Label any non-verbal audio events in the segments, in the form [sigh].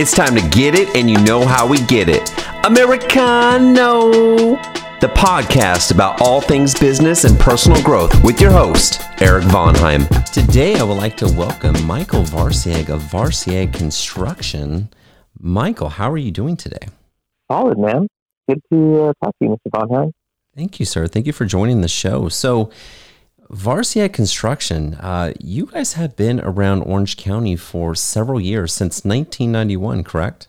It's time to get it, and you know how we get it. Americano, the podcast about all things business and personal growth with your host, Eric Vonheim. Today, I would like to welcome Michael Varsiag of Varsiag Construction. Michael, how are you doing today? Solid, man. Good to uh, talk to you, Mr. Vonheim. Thank you, sir. Thank you for joining the show. So, Varsiag Construction, uh, you guys have been around Orange County for several years, since 1991, correct?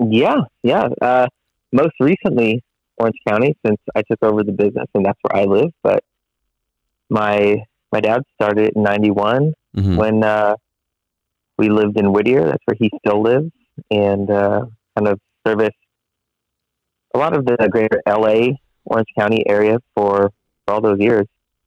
Yeah, yeah. Uh, most recently, Orange County, since I took over the business, and that's where I live. But my my dad started in '91 mm-hmm. when uh, we lived in Whittier. That's where he still lives, and uh, kind of serviced a lot of the greater LA, Orange County area for, for all those years.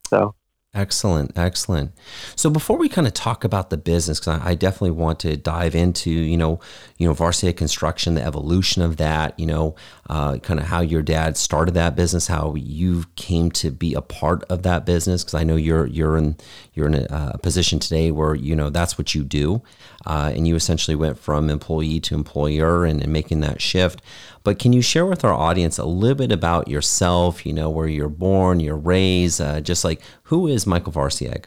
So Excellent, excellent. So before we kind of talk about the business, because I, I, definitely want to dive into you know you know Varsiag Construction, the evolution of that, you know, uh, kind of how your dad started that business, how you came to be a part of that business. Because I know you're you're in you're in a, a, position today where you know that's what you do, uh, and you essentially went from employee to employer and, and making that shift. But can you share with our audience a little bit about yourself? You know, where you're born, you're raised, uh, just like who is Michael Varsiag?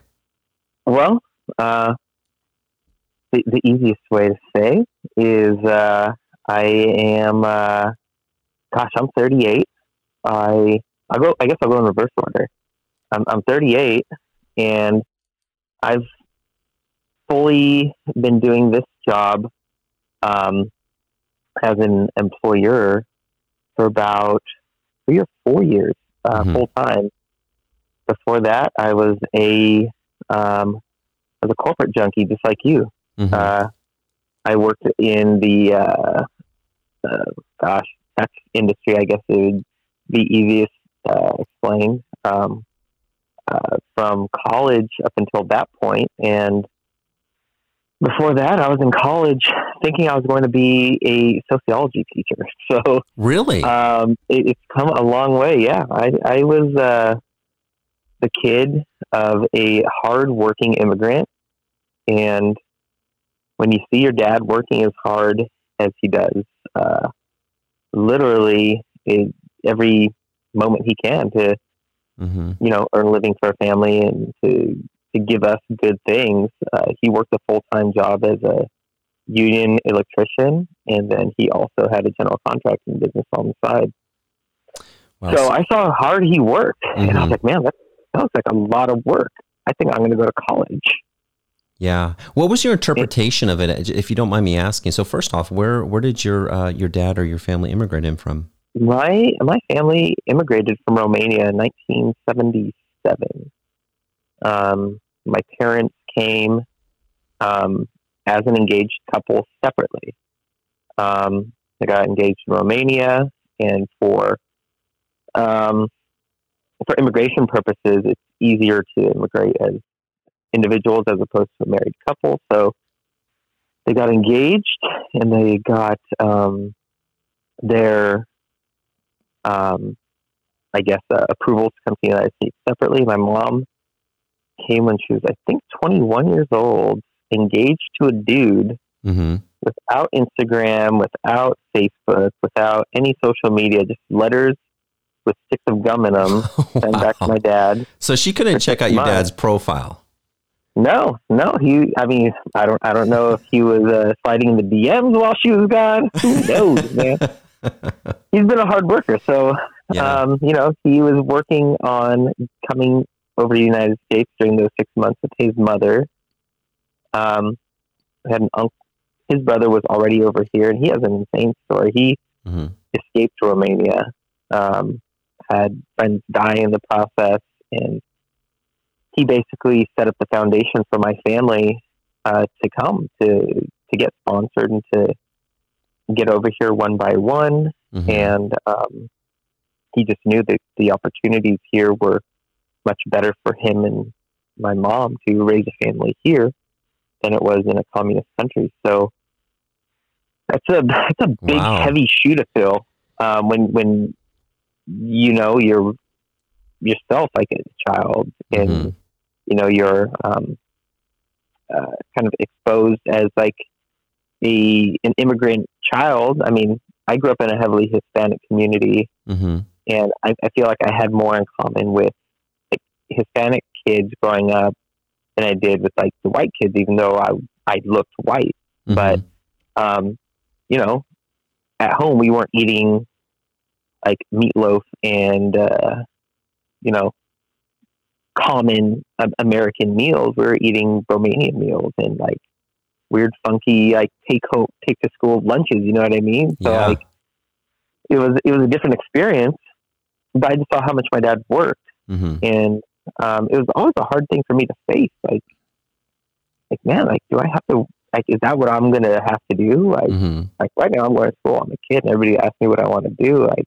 Well, uh, the, the, easiest way to say is uh, I am. Gosh, I'm 38. I I go. I guess I'll go in reverse order. I'm, I'm 38, and I've fully been doing this job um, as an employer for about three or four years uh, mm-hmm. full time. Before that, I was a um, I was a corporate junkie, just like you. Mm-hmm. Uh, I worked in the uh, uh gosh tech industry. I guess it would be easiest uh, explained um, uh, from college up until that point, and before that, I was in college thinking I was going to be a sociology teacher. [laughs] So really, um, it, it's come a long way. Yeah, I, I was uh, the kid of a hard-working immigrant, and when you see your dad working as hard as he does, uh, literally it, every moment he can to, mm-hmm. you know, earn a living for a family and to to give us good things. Uh, he worked a full time job as a union electrician, and then he also had a general contracting business on the side. Wow. So I saw how hard he worked, mm-hmm. and I was mm-hmm. like, man, that sounds like a lot of work. I think I'm going to go to college. Yeah. What was your interpretation of it, if you don't mind me asking? So first off, where where did your uh, your dad or your family immigrate in from? My my family immigrated from Romania in 1977. Um, my parents came um, as an engaged couple separately. Um, they got engaged in Romania, and for um, for immigration purposes, it's easier to immigrate as individuals as opposed to a married couple. So they got engaged, and they got um, their, um, I guess, uh, approval to come to the United States separately. My mom came when she was, I think, 21 years old, engaged to a dude mm-hmm. without Instagram, without Facebook, without any social media, just letters with sticks of gum in them, [laughs] sent wow. back to my dad. So she couldn't check out your dad's profile. No, no. He, I mean, I don't, I don't know if he was uh, sliding in the DMs while she was gone. Who knows, [laughs] man? He's been a hard worker, so yeah. um, you know, he was working on coming over to the United States during those six months with his mother. Um, had an uncle. His brother was already over here, and he has an insane story. He mm-hmm. escaped to Romania, um, had friends die in the process, and he basically set up the foundation for my family uh, to come to to get sponsored and to get over here one by one. Mm-hmm. And um, he just knew that the opportunities here were much better for him and my mom to raise a family here than it was in a communist country. So that's a that's a big wow. heavy shoe to fill um, when when you know you're yourself like a child and mm-hmm. You know you're um, uh, kind of exposed as like a an immigrant child, I mean, I grew up in a heavily Hispanic community, Mm-hmm. and I, I feel like I had more in common with like, Hispanic kids growing up than I did with like the white kids, even though I I looked white. Mm-hmm. But um, you know, at home we weren't eating like meatloaf and uh, you know common um, American meals. We were eating Romanian meals and like weird, funky like take home, take to school lunches. You know what I mean? So Yeah. like it was it was a different experience. But I just saw how much my dad worked, Mm-hmm. and um, it was always a hard thing for me to face. Like, like man, like do I have to? Like, is that what I'm gonna have to do? Like, Mm-hmm. like right now I'm going to school. I'm a kid, and everybody asks me what I want to do. Like,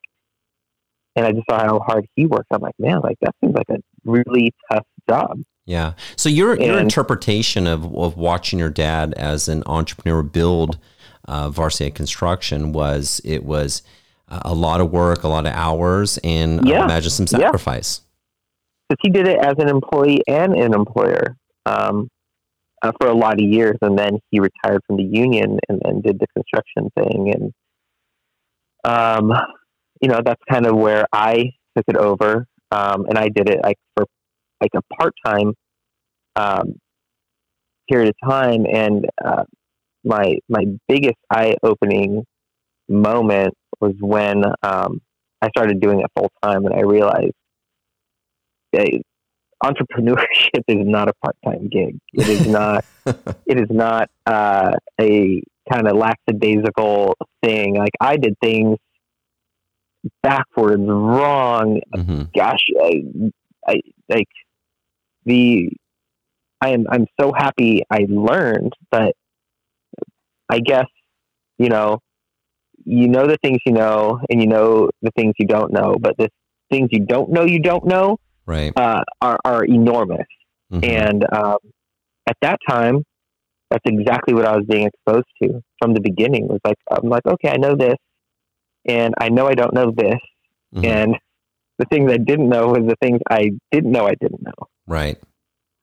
and I just saw how hard he worked. I'm like, man, like that seems like a really tough job. Yeah. So your your interpretation of, of watching your dad as an entrepreneur build uh, Varsiag Construction was it was uh, a lot of work, a lot of hours, and I Yeah. imagine some sacrifice. because he did it as an employee and an employer um, uh, for a lot of years, and then he retired from the union and then did the construction thing, and um, you know that's kind of where I took it over, um, and I did it like for like a part time um, period of time, and uh, my my biggest eye opening moment was when um, I started doing it full time, and I realized eh, entrepreneurship [laughs] is not a part time gig. It is not. [laughs] it is not uh, a kind of lackadaisical thing. Like I did things backwards, wrong. hmm Gosh, I, I like the. I am. I'm so happy I learned, but I guess you know, you know the things you know, and you know the things you don't know. But the things you don't know, you don't know, Right. uh, are are enormous. Mhm. And um, at that time, that's exactly what I was being exposed to from the beginning. Was like I'm like, okay, I know this, and I know I don't know this, Mhm. and the things I didn't know was the things I didn't know I didn't know. Right.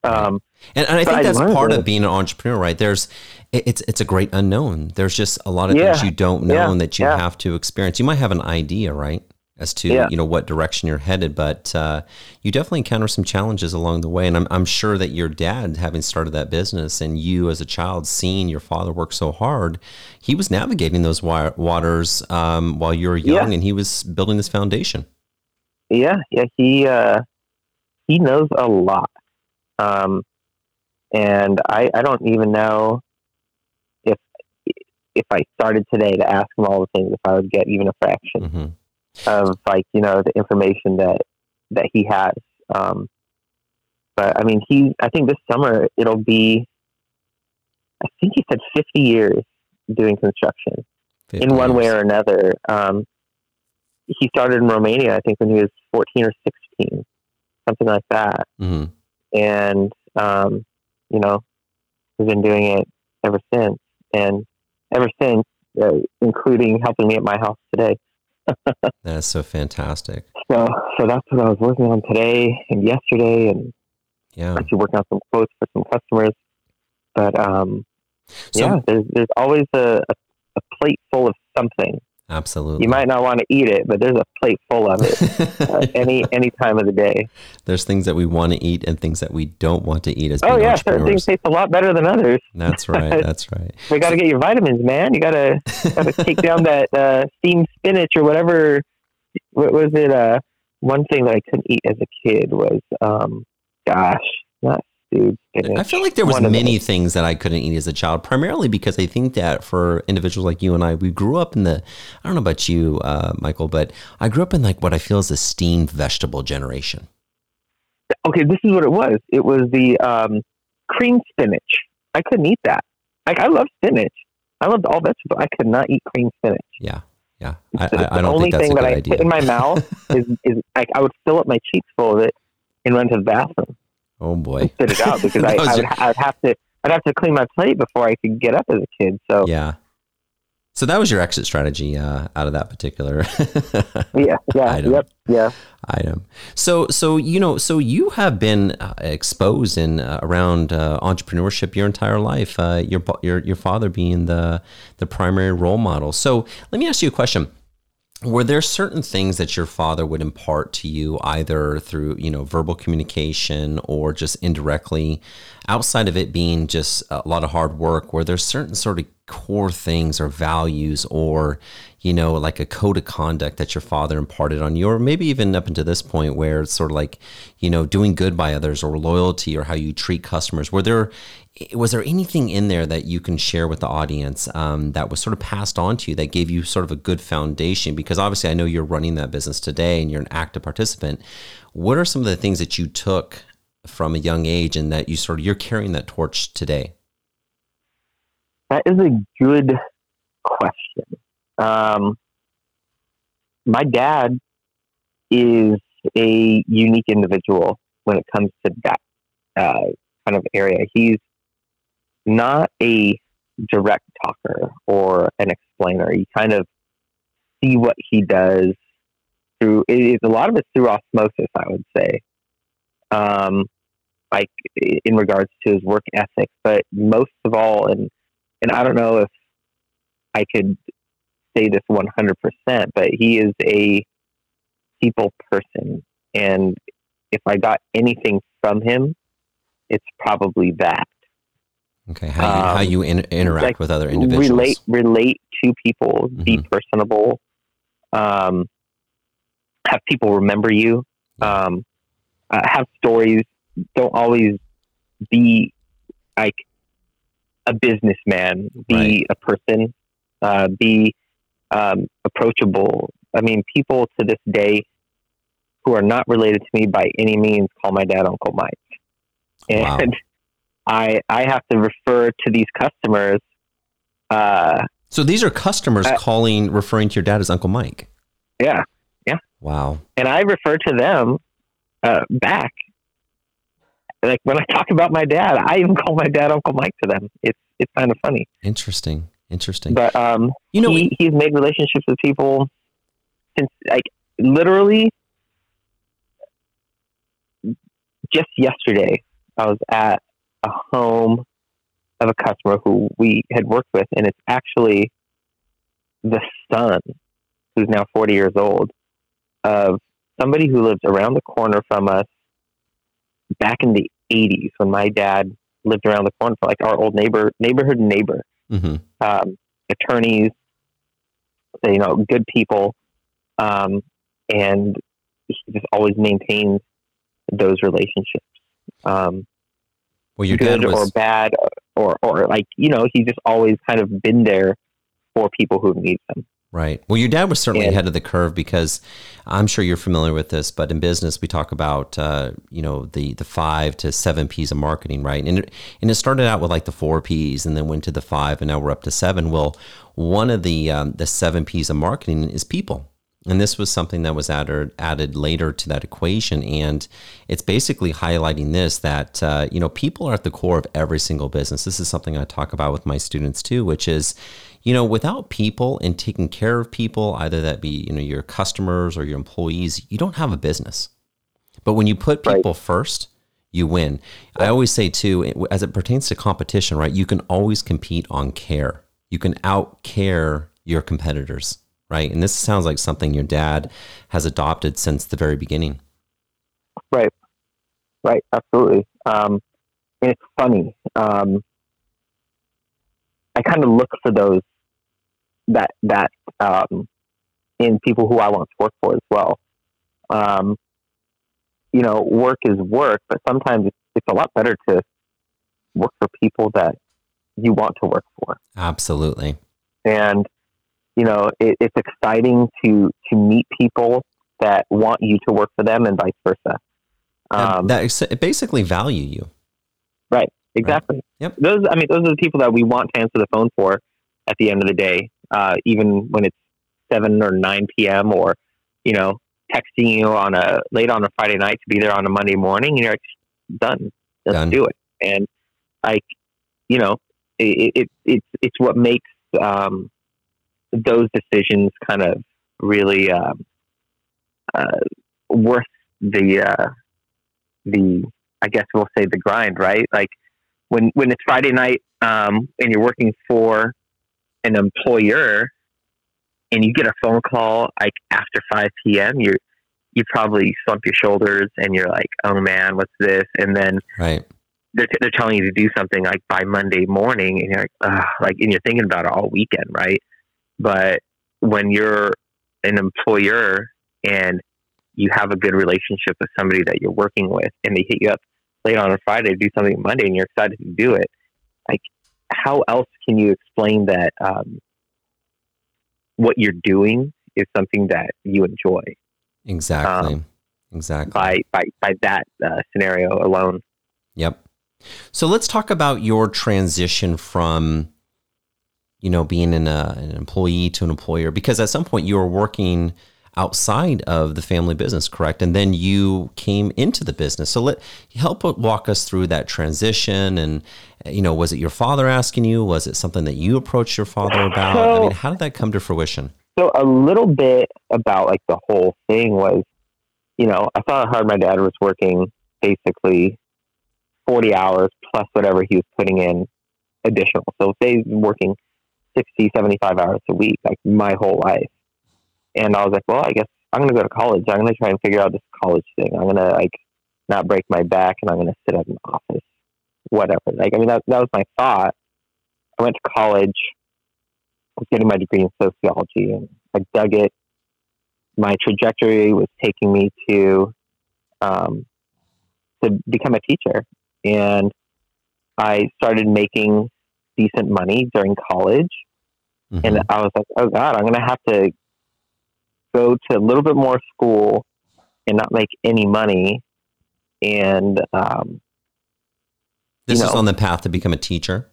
Um, And, and I think I that's part it. of being an entrepreneur, right? There's, it's it's a great unknown. There's just a lot of Yeah. things you don't know Yeah. and that you Yeah. have to experience. You might have an idea, right, as to Yeah. you know what direction you're headed, but uh, you definitely encounter some challenges along the way. And I'm I'm sure that your dad, having started that business, and you as a child seeing your father work so hard, he was navigating those waters um, while you were young, Yeah. and he was building this foundation. yeah, yeah, he uh, he knows a lot, um, and I I don't even know if if I started today to ask him all the things if I would get even a fraction. hmm of like you know the information that that he has. Um, but I mean, he I think this summer it'll be. I think he said fifty years doing construction in one way or another. Um, he started in Romania, I think, when he was fourteen or sixteen, something like that, hmm and um, you know, he's been doing it ever since, and ever since, uh, including helping me at my house today. [laughs] That is so fantastic. So, so that's what I was working on today and yesterday, and Yeah. actually working on some quotes for some customers. But um, So- yeah, there's there's always a, a, a plate full of something. Absolutely. You might not want to eat it, but there's a plate full of it uh, [laughs] any any time of the day. There's things that we want to eat and things that we don't want to eat as a Oh yeah, certain things taste a lot better than others. That's right. [laughs] That's right. We got to get your vitamins, man. You got to got to [laughs] take down that uh, steamed spinach or whatever. What was it? Uh, one thing that I couldn't eat as a kid was, um, gosh, not spinach. I feel like there was many those. things that I couldn't eat as a child, primarily because I think that for individuals like you and I, we grew up in the, I don't know about you, uh, Michael, but I grew up in like what I feel is a steamed vegetable generation. Okay, this is what it was. It was the um, cream spinach. I couldn't eat that. Like I love spinach. I loved all vegetables. I could not eat cream spinach. Yeah. Yeah. I, the, I, I don't only think that's a thing that I idea. put in my mouth [laughs] is, is like I would fill up my cheeks full of it and run to the bathroom oh boy. spit it out [laughs] because I, I, would, your- I'd have to I'd have to clean my plate before I could get up as a kid. So Yeah. So that was your exit strategy uh, out of that particular. [laughs] yeah, yeah, Item. yep, yeah. item. So, so you know, so you have been uh, exposed in uh, around uh, entrepreneurship your entire life. Uh, your your your father being the the primary role model. So, let me ask you a question were there certain things that your father would impart to you either through you know verbal communication or just indirectly? Outside of it being just a lot of hard work were there certain sort of core things or values or you know like a code of conduct that your father imparted on you or maybe even up until this point where it's sort of like you know doing good by others or loyalty or how you treat customers. Were there was there anything in there that you can share with the audience um, that was sort of passed on to you that gave you sort of a good foundation? Because obviously i know you're running that business today and you're an active participant. What are some of the things that you took from a young age and that you sort of you're carrying that torch today that is a good question. Um, my dad is a unique individual when it comes to that uh, kind of area. He's not a direct talker or an explainer. You kind of see what he does through. It is a lot of it's through osmosis, I would say. Um, like in regards to his work ethic, but most of all, and and I don't know if I could say this 100%, but he is a people person. And if I got anything from him, it's probably that. Okay, how you, um, how you in, interact like with other individuals. Relate, relate to people, mm-hmm. be personable, um, have people remember you, um, uh, have stories. Don't always be like a businessman, be right. a person, uh, be um, approachable. I mean, people to this day who are not related to me by any means call my dad Uncle Mike, and wow. [laughs] I I have to refer to these customers. Uh, so these are customers uh, calling, referring to your dad as Uncle Mike. Yeah, yeah. Wow. And I refer to them uh, back like when I talk about my dad, I even call my dad Uncle Mike to them. It's it's kind of funny. Interesting. Interesting. But um, you know, he, he's made relationships with people since like literally just yesterday. I was at a home of a customer who we had worked with, and it's actually the son, who's now 40 years old, of somebody who lives around the corner from us back in the 80s when my dad lived around the corner, for like our old neighbor, neighborhood neighbor, mm-hmm. um, attorneys, you know, good people. Um, and he just always maintains those relationships. Um, well, your good was... or bad, or, or like, you know, he's just always kind of been there for people who need them. Right. Well, your dad was certainly ahead of the curve because I'm sure you're familiar with this, but in business we talk about uh, you know the the five to seven P's of marketing, right? And it, and it started out with like the four P's, and then went to the five, and now we're up to seven. Well, one of the um, the seven P's of marketing is people, and this was something that was added added later to that equation, and it's basically highlighting this that uh, you know people are at the core of every single business. This is something I talk about with my students too, which is you know, without people and taking care of people, either that be, you know, your customers or your employees, you don't have a business. But when you put people right. first, you win. I always say too, as it pertains to competition, right? You can always compete on care. You can out care your competitors, right? And this sounds like something your dad has adopted since the very beginning. Right. Right. Absolutely. Um, and it's funny. Um, I kind of look for those that that um, in people who I want to work for as well. Um, you know, work is work, but sometimes it's, it's a lot better to work for people that you want to work for. Absolutely. And you know, it, it's exciting to to meet people that want you to work for them, and vice versa. Um, that, that basically value you. Right. Exactly. Right. Yep. Those, I mean, those are the people that we want to answer the phone for at the end of the day uh, even when it's seven or nine p.m. or you know texting you on a late on a Friday night to be there on a Monday morning. You're like, done. Let's done. do it. And like you know, it, it, it's it's what makes um, those decisions kind of really um, uh, worth the uh, the I guess we'll say the grind, right? Like when when it's Friday night um, and you're working for an employer and you get a phone call like after 5 p.m., you you probably slump your shoulders and you're like, oh man, what's this? And then right. they're, they're telling you to do something like by Monday morning and you're like, Ugh, like, and you're thinking about it all weekend, right? But when you're an employer and you have a good relationship with somebody that you're working with and they hit you up late on a Friday do something Monday and you're excited to do it, like how else can you explain that um, what you're doing is something that you enjoy? Exactly. Um, exactly. By by by that uh, scenario alone. Yep. So let's talk about your transition from, you know, being an, uh, an employee to an employer, because at some point you were working outside of the family business, correct? And then you came into the business. So let help walk us through that transition. And you know, was it your father asking you? Was it something that you approached your father about? So, I mean, how did that come to fruition? So a little bit about like the whole thing was, you know, I saw how hard my dad was working, basically forty hours plus whatever he was putting in additional. So say working 60, 75 hours a week, like my whole life and I was like, well, I guess I'm going to go to college. I'm going to try and figure out this college thing. I'm going to like not break my back and I'm going to sit at an office, whatever. Like, I mean, that, that was my thought. I went to college, I was getting my degree in sociology and I dug it. My trajectory was taking me to, um, to become a teacher. And I started making decent money during college. Mm-hmm. And I was like, oh God, I'm going to have to go to a little bit more school and not make any money. And um, this is know, on the path to become a teacher.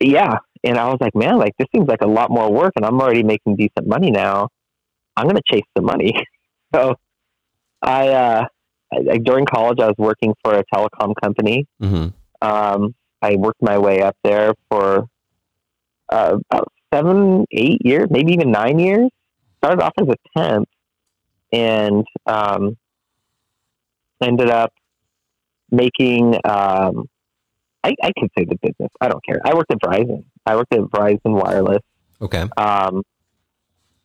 Yeah, and I was like, man, like this seems like a lot more work, and I'm already making decent money now. I'm gonna chase the money. [laughs] so, I, uh, I, during college, I was working for a telecom company. Mm-hmm. Um, I worked my way up there for uh, about seven, eight years, maybe even nine years started off as a temp and um, ended up making. Um, I, I could say the business. I don't care. I worked at Verizon. I worked at Verizon Wireless. Okay. Um,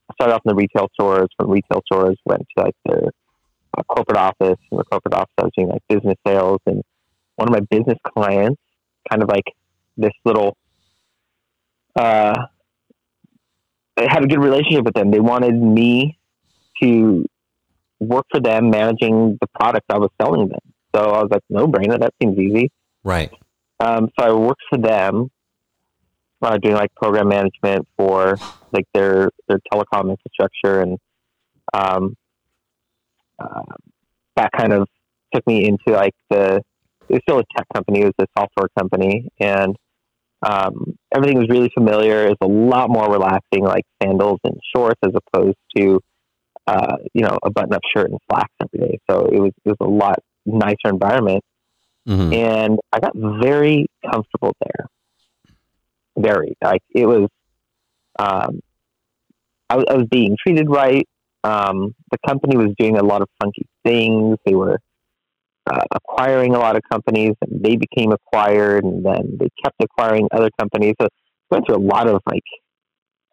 I started off in the retail stores. From retail stores, went to like their uh, corporate office. From the corporate office, I was doing like business sales. And one of my business clients, kind of like this little uh, had a good relationship with them. They wanted me to work for them managing the product I was selling them. So I was like, no brainer. That seems easy. Right. Um, so I worked for them, uh, doing like program management for like their their telecom infrastructure, and um, uh, that kind of took me into like the. It was still a tech company. It was a software company, and um, everything was really familiar. It's a lot more relaxing, like sandals and shorts, as opposed to uh, you know a button-up shirt and slacks every day. So it was it was a lot nicer environment, mm-hmm. and I got very comfortable there. Very like it was. Um, I, I was being treated right. Um, the company was doing a lot of funky things. They were uh, acquiring a lot of companies, and they became acquired, and then they kept acquiring other companies. So went through a lot of like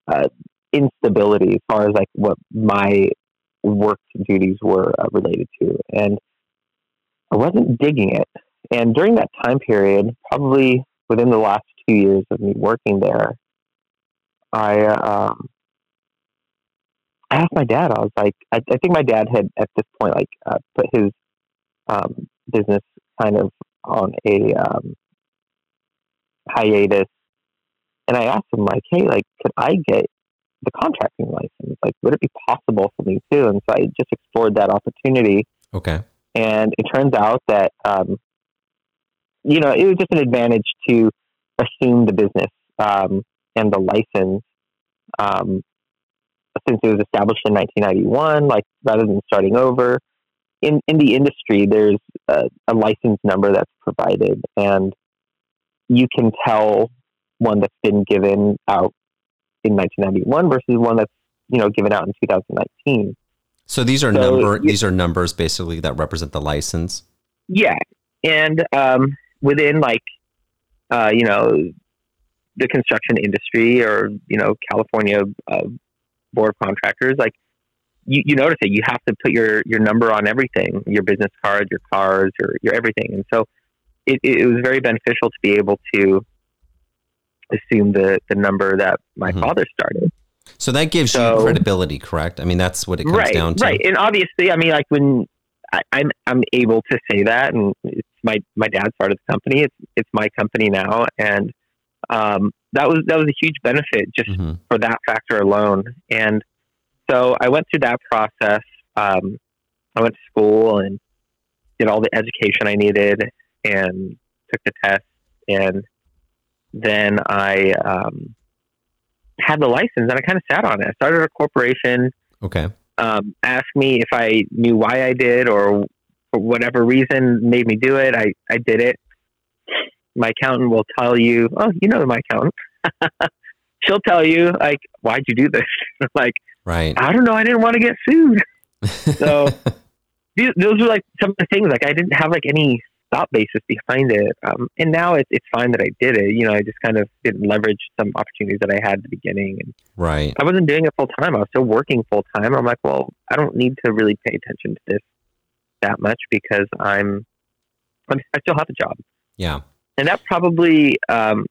uh, instability as far as like what my work duties were uh, related to, and I wasn't digging it. And during that time period, probably within the last two years of me working there, I um, I asked my dad. I was like, I, I think my dad had at this point like uh, put his um, business kind of on a um, hiatus. And I asked him, like, hey, like, could I get the contracting license? Like, would it be possible for me too? And so I just explored that opportunity. Okay. And it turns out that, um, you know, it was just an advantage to assume the business um, and the license um, since it was established in 1991, like rather than starting over in, in the industry, there's a, a license number that's provided, and you can tell one that's been given out in 1991 versus one that's you know given out in 2019. So these are so, number these are numbers basically that represent the license. Yeah, and um, within like uh, you know the construction industry or you know California uh, board of contractors, like you, you notice it. You have to put your your number on everything, your business cards, your cars, your your everything, and so it, it was very beneficial to be able to assume the the number that my mm-hmm. father started. So that gives so, you credibility, correct? I mean, that's what it comes right, down to. Right, and obviously, I mean, like when I, I'm I'm able to say that, and it's my my dad started the company. It's it's my company now, and um, that was that was a huge benefit just mm-hmm. for that factor alone. And so I went through that process. Um, I went to school and did all the education I needed, and took the test, and then I um, had the license, and I kind of sat on it. I started a corporation. Okay. Um, asked me if I knew why I did, or for whatever reason made me do it. I I did it. My accountant will tell you, "Oh, you know my accountant." [laughs] She'll tell you, like, "Why'd you do this?" [laughs] like, right? I don't know. I didn't want to get sued. so [laughs] those were like some of the things. Like, I didn't have like any thought basis behind it. Um, and now it's it's fine that I did it. You know, I just kind of didn't leverage some opportunities that I had at the beginning. And right. I wasn't doing it full time. I was still working full time. I'm like, well, I don't need to really pay attention to this that much because I'm, I'm I still have a job. Yeah. And that probably um,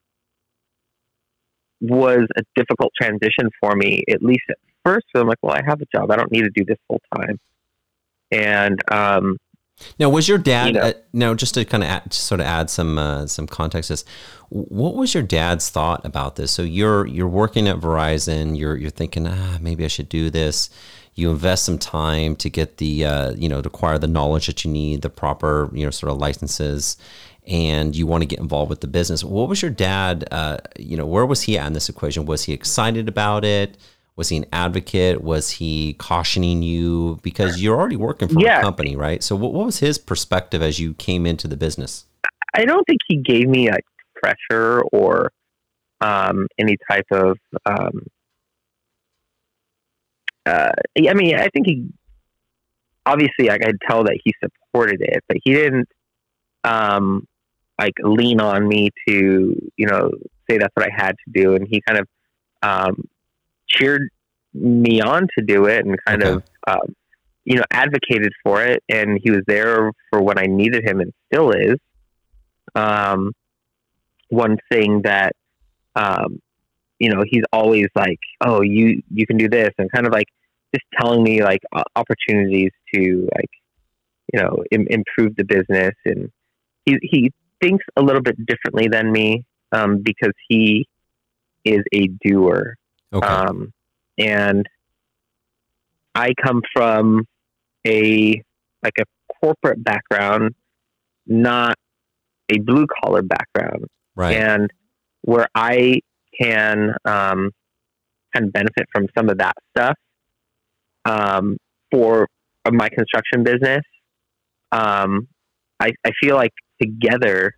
was a difficult transition for me, at least at first. So I'm like, well, I have a job. I don't need to do this full time. And um, now, was your dad? You know, uh, now, just to kind of add, sort of add some uh, some context, is what was your dad's thought about this? So you're you're working at Verizon. You're you're thinking, ah, maybe I should do this. You invest some time to get the uh, you know to acquire the knowledge that you need, the proper you know sort of licenses, and you want to get involved with the business. What was your dad? Uh, you know, where was he at in this equation? Was he excited about it? Was he an advocate? Was he cautioning you because you're already working for yeah. a company, right? So, what, what was his perspective as you came into the business? I don't think he gave me like pressure or um, any type of. Um, uh, I mean, I think he obviously I could tell that he supported it, but he didn't um, like lean on me to you know say that's what I had to do, and he kind of um, cheered me on to do it and kind okay. of um, you know advocated for it. And he was there for when i needed him and still is. Um, one thing that um, you know he's always like oh you you can do this. And kind of like just telling me like opportunities to like you know Im- improve the business. And he he thinks a little bit differently than me um, because he is a doer Okay. Um, and I come from a like a corporate background, not a blue collar background. Right. And where I can um, kind of benefit from some of that stuff um, for my construction business. Um, I, I feel like together,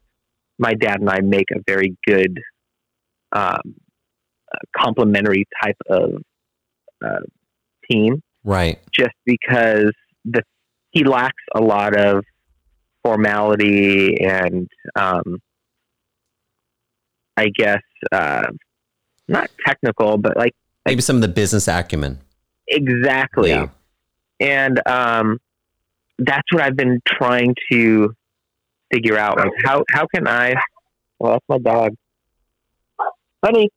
my dad and I make a very good um, complementary type of uh, team. Right. Just because the he lacks a lot of formality and um, I guess uh, not technical, but like maybe some of the business acumen. Exactly. Yeah. And um, that's what I've been trying to figure out. Like how how can I? Well, that's my dog, honey.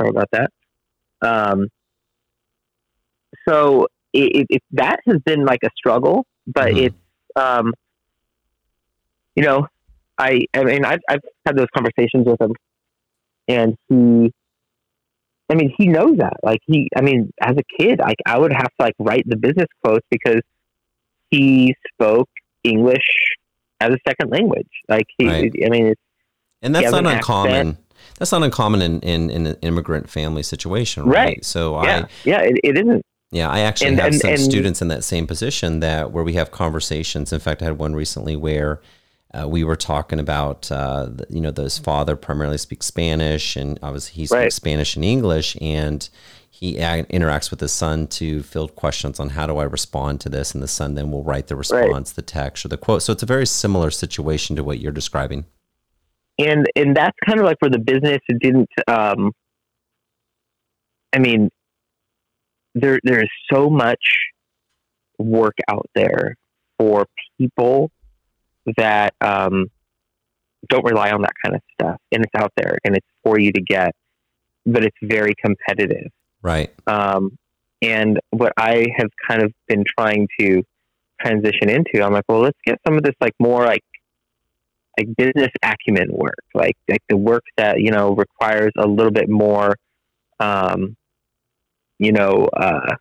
Sorry about that. Um, so it, it, that has been like a struggle, but mm-hmm. it's, um, you know, I, I mean, I've, I've had those conversations with him and he, I mean, he knows that. Like he, I mean, as a kid, like I would have to like write the business quotes because he spoke English as a second language. Like he, right. I mean, it's, and that's not uncommon. Accent that's not uncommon in, in, in, an immigrant family situation, right? right. So yeah, I, yeah, it, it isn't. Yeah, I actually and, have and, some and, students in that same position that where we have conversations. In fact, I had one recently where uh, we were talking about, uh, you know, his father primarily speaks Spanish, and obviously he speaks right. Spanish and English, and he interacts with his son to field questions on how do I respond to this, and the son then will write the response, right. the text, or the quote. So it's a very similar situation to what you're describing. And and that's kind of like where the business didn't. Um, I mean, there there is so much work out there for people that um, don't rely on that kind of stuff, and it's out there and it's for you to get, but it's very competitive. Right. Um, and what I have kind of been trying to transition into, I'm like, well, let's get some of this like more like like business acumen work, like like the work that you know requires a little bit more, um, you know, uh,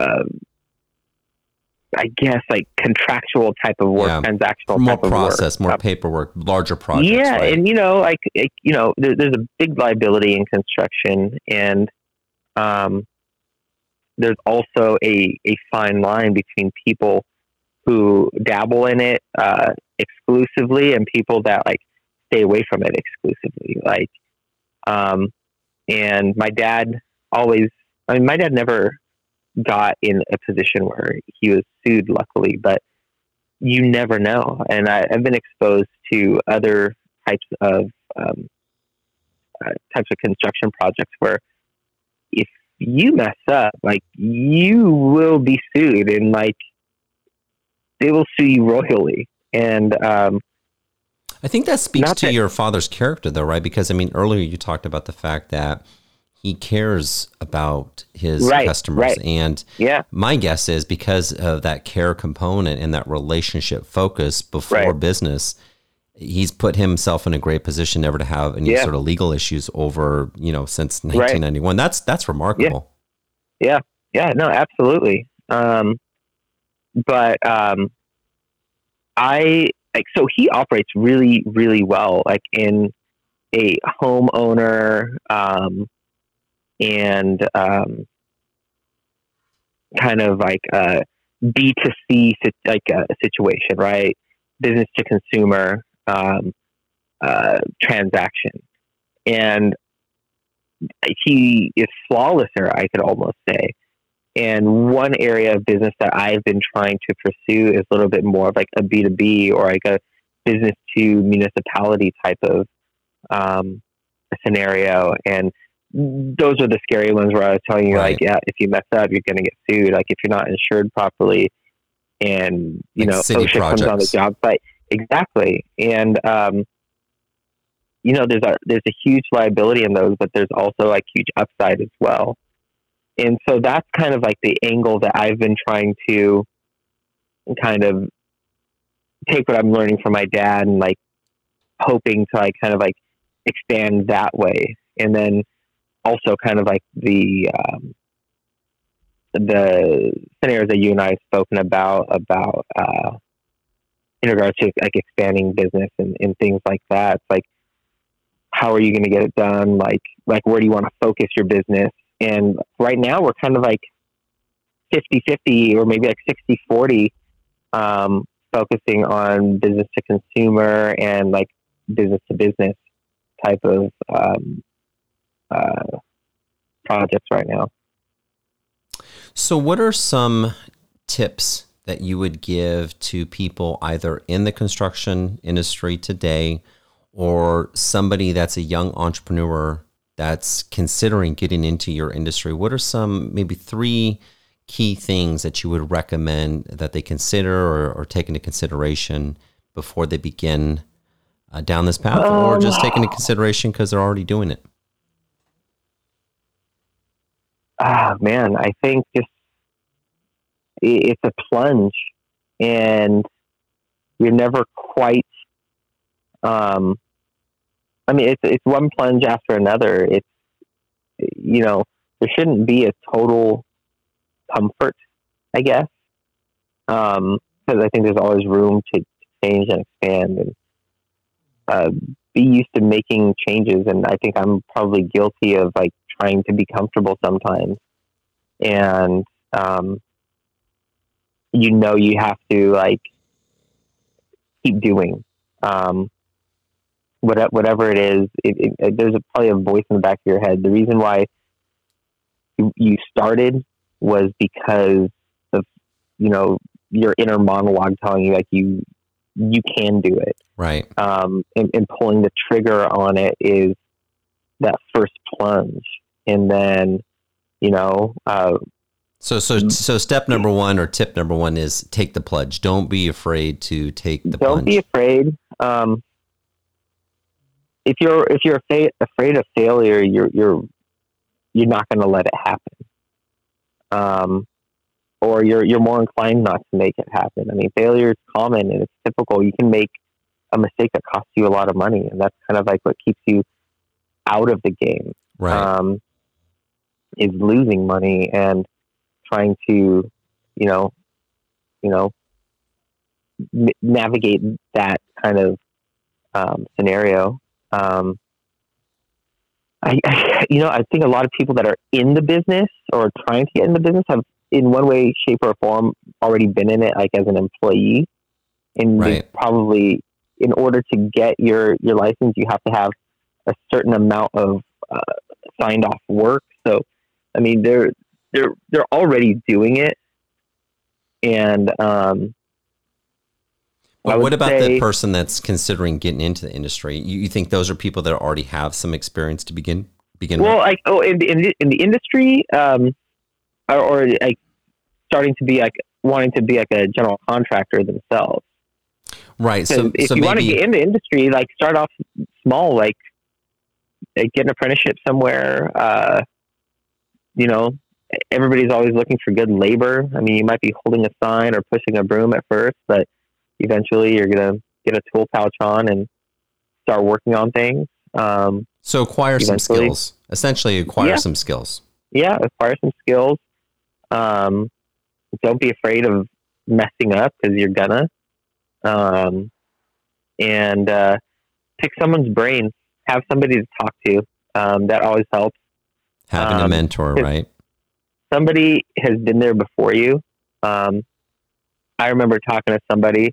uh, I guess like contractual type of work, yeah. transactional more process, more paperwork, larger projects. Yeah, right? and you know, like you know, there, there's a big liability in construction, and um, there's also a a fine line between people who dabble in it uh, exclusively and people that like stay away from it exclusively. Like, um, and my dad always. I mean, my dad never got in a position where he was sued, luckily, but you never know. And I, have been exposed to other types of um, uh, types of construction projects where if you mess up, like you will be sued, and like they will sue you royally. And um, I think that speaks to that, your father's character, though, right? Because I mean, earlier you talked about the fact that he cares about his right, customers. Right. And yeah. my guess is because of that care component and that relationship focus before right. business, he's put himself in a great position never to have any yeah. sort of legal issues over, you know, since 1991. That's, that's remarkable. Yeah. yeah. Yeah. No, absolutely. Um, but, um, I like, so he operates really, really well, like in a homeowner, um, and um, kind of like a B to C like a situation, right? Business to consumer um, uh, transaction, and he is flawless there. I could almost say. And one area of business that I've been trying to pursue is a little bit more of like a B two B or like a business to municipality type of um, scenario. And those are the scary ones where I was telling you, right. like, yeah, if you mess up, you're going to get sued. Like, if you're not insured properly, and you like know, OSHA projects. comes on the job site, exactly. And um, you know, there's a there's a huge liability in those, but there's also like huge upside as well. And so that's kind of like the angle that I've been trying to kind of take what I'm learning from my dad and like hoping to like kind of like expand that way. And then also kind of like the um, the scenarios that you and I have spoken about about uh, in regards to like expanding business and, and things like that. Like how are you going to get it done? Like like where do you want to focus your business? And right now we're kind of like 50-50 or maybe like 60-40 um, focusing on business to consumer and like business to business type of um, uh, projects right now. So, what are some tips that you would give to people either in the construction industry today or somebody that's a young entrepreneur that's considering getting into your industry? What are some maybe three key things that you would recommend that they consider or, or take into consideration before they begin uh, down this path, um, or just take into consideration because they're already doing it? ah, man, I think just it's a plunge, and you're never quite. Um, I mean, it's it's one plunge after another. It's you know there shouldn't be a total comfort, I guess, because um, I think there's always room to change and expand and uh, be used to making changes. And I think I'm probably guilty of like trying to be comfortable sometimes. And, um, you know, you have to like keep doing. Um, whatever it is, it, it, there's a, probably a voice in the back of your head. The reason why you, you started was because of you know your inner monologue telling you like you you can do it right um, and, and pulling the trigger on it is that first plunge and then you know uh, so so so step number one or tip number one is take the plunge don't be afraid to take the plunge. don't plunge. be afraid um, if you're if you're afraid, afraid of failure you're you're you're not going to let it happen um, or you're you're more inclined not to make it happen. I mean, failure is common and it's typical. You can make a mistake that costs you a lot of money, and that's kind of like what keeps you out of the game. Right. Um, is losing money and trying to, you know, you know, navigate that kind of um, scenario. Um, I, [laughs] I, you know, I think a lot of people that are in the business or trying to get in the business have, in one way, shape, or form, already been in it, like as an employee, and right. probably, in order to get your your license, you have to have a certain amount of uh, signed off work. So, I mean, they're they're they're already doing it, and um, well, what about say, the person that's considering getting into the industry? You, you, think those are people that already have some experience to begin begin well, with? like oh, in the, in the, in the industry, um, or, or, like starting to be like wanting to be like a general contractor themselves. Right. So if so you maybe, want to get into industry, like start off small, like, like get an apprenticeship somewhere. Uh, you know, everybody's always looking for good labor. I mean, you might be holding a sign or pushing a broom at first, but eventually you're going to get a tool pouch on and start working on things. Um, so acquire some skills. Essentially, acquire yeah. some skills. Yeah, acquire some skills. Um, don't be afraid of messing up because you're gonna. Um, and uh, pick someone's brain. Have somebody to talk to. Um, that always helps. Having a um, mentor, right? Somebody has been there before you. Um, I remember talking to somebody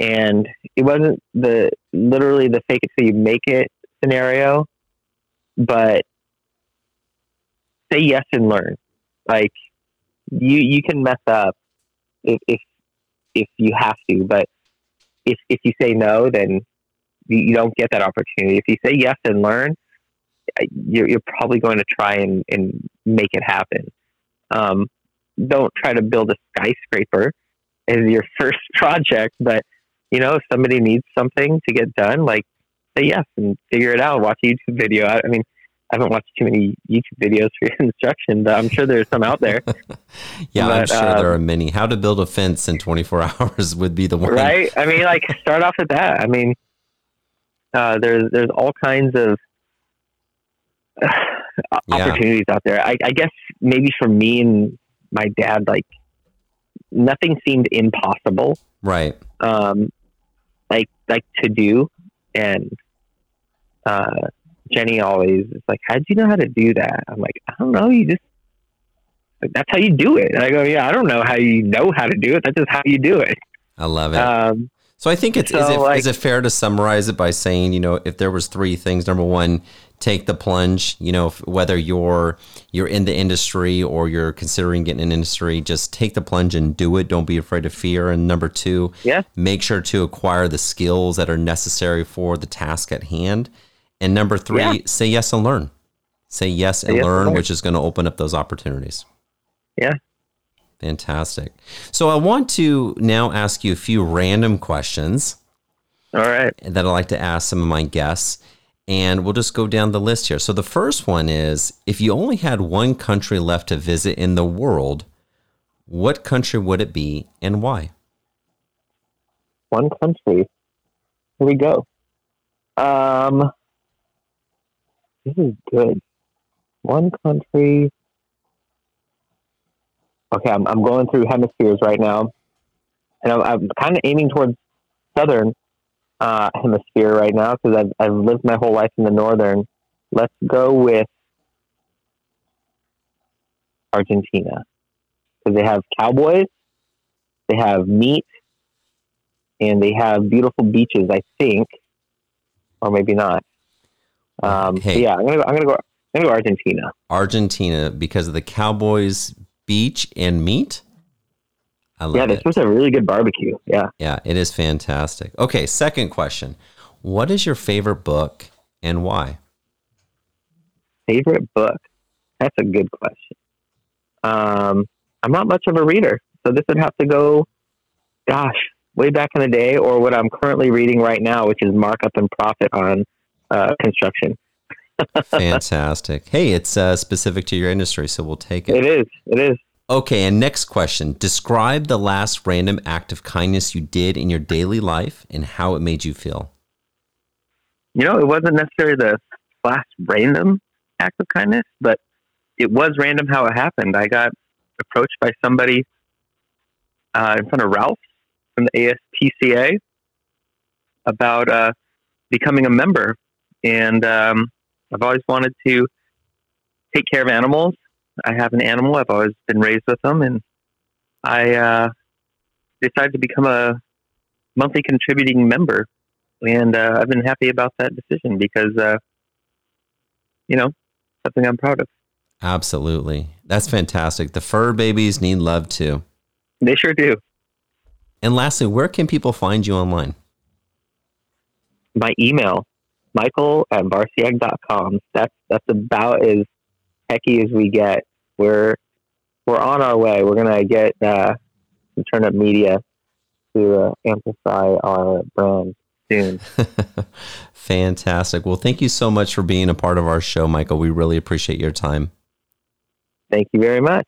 and it wasn't the literally the fake it till you make it scenario, but say yes and learn. Like you you can mess up if if if you have to, but if if you say no, then you, don't get that opportunity. If you say yes and learn, you're, you're probably going to try and, and make it happen. Um, don't try to build a skyscraper as your [laughs] first project, but you know, if somebody needs something to get done, like say yes and figure it out. Watch a YouTube video. I, I mean, I haven't watched too many YouTube videos for [laughs] instruction, but I'm sure there's some out there. [laughs] yeah, but, I'm sure um, there are many. How to build a fence in 24 [laughs] hours would be the one, right? I mean, like start off with that. I mean, uh, there's there's all kinds of [sighs] uh, opportunities yeah. out there. I, I guess maybe for me and my dad, like nothing seemed impossible. Right. Um, like like to do and uh, Jenny always is like, How do you know how to do that? I'm like, I don't know, you just like, that's how you do it. And I go, Yeah, I don't know how you know how to do it. That's just how you do it. I love it. Um, so I think it's so is, it, like, is it fair to summarize it by saying, you know, if there was three things, number one, take the plunge, you know, whether you're you're in the industry or you're considering getting an industry, just take the plunge and do it. Don't be afraid of fear. And number two, yeah. make sure to acquire the skills that are necessary for the task at hand. And number three, yeah. say yes and learn. Say yes and, yes learn, learn, which is going to open up those opportunities. Yeah. Fantastic. So I want to now ask you a few random questions. All right. That I'd like to ask some of my guests. And we'll just go down the list here. So the first one is if you only had one country left to visit in the world, what country would it be and why? One country. Here we go. Um, this is good. One country okay, I'm, I'm going through hemispheres right now, and I'm, I'm kind of aiming towards southern uh, hemisphere right now because I've, I've lived my whole life in the northern. Let's go with Argentina because they have cowboys, they have meat, and they have beautiful beaches. I think, or maybe not. Um, hey, yeah, I'm gonna go, I'm gonna go. I'm gonna go Argentina. Argentina because of the Cowboys beach and meat. I love yeah, this it. was a really good barbecue. Yeah, yeah, it is fantastic. Okay, second question: What is your favorite book and why? Favorite book? That's a good question. Um, I'm not much of a reader, so this would have to go. Gosh, way back in the day, or what I'm currently reading right now, which is Markup and Profit on uh, Construction. [laughs] Fantastic. Hey, it's uh, specific to your industry, so we'll take it. It is. It is. Okay, and next question. Describe the last random act of kindness you did in your daily life and how it made you feel. You know, it wasn't necessarily the last random act of kindness, but it was random how it happened. I got approached by somebody uh, in front of Ralph from the ASPCA about uh, becoming a member, and um, I've always wanted to take care of animals. I have an animal. I've always been raised with them, and I uh, decided to become a monthly contributing member. And uh, I've been happy about that decision because, uh, you know, something I'm proud of. Absolutely. That's fantastic. The fur babies need love too. They sure do. And lastly, where can people find you online? My email, michael at varsiag.com. That's, that's about as techy as we get. We're, we're on our way. We're going to get uh, some Turn Up Media to uh, amplify our brand soon. [laughs] Fantastic. Well, thank you so much for being a part of our show, Michael. We really appreciate your time. Thank you very much.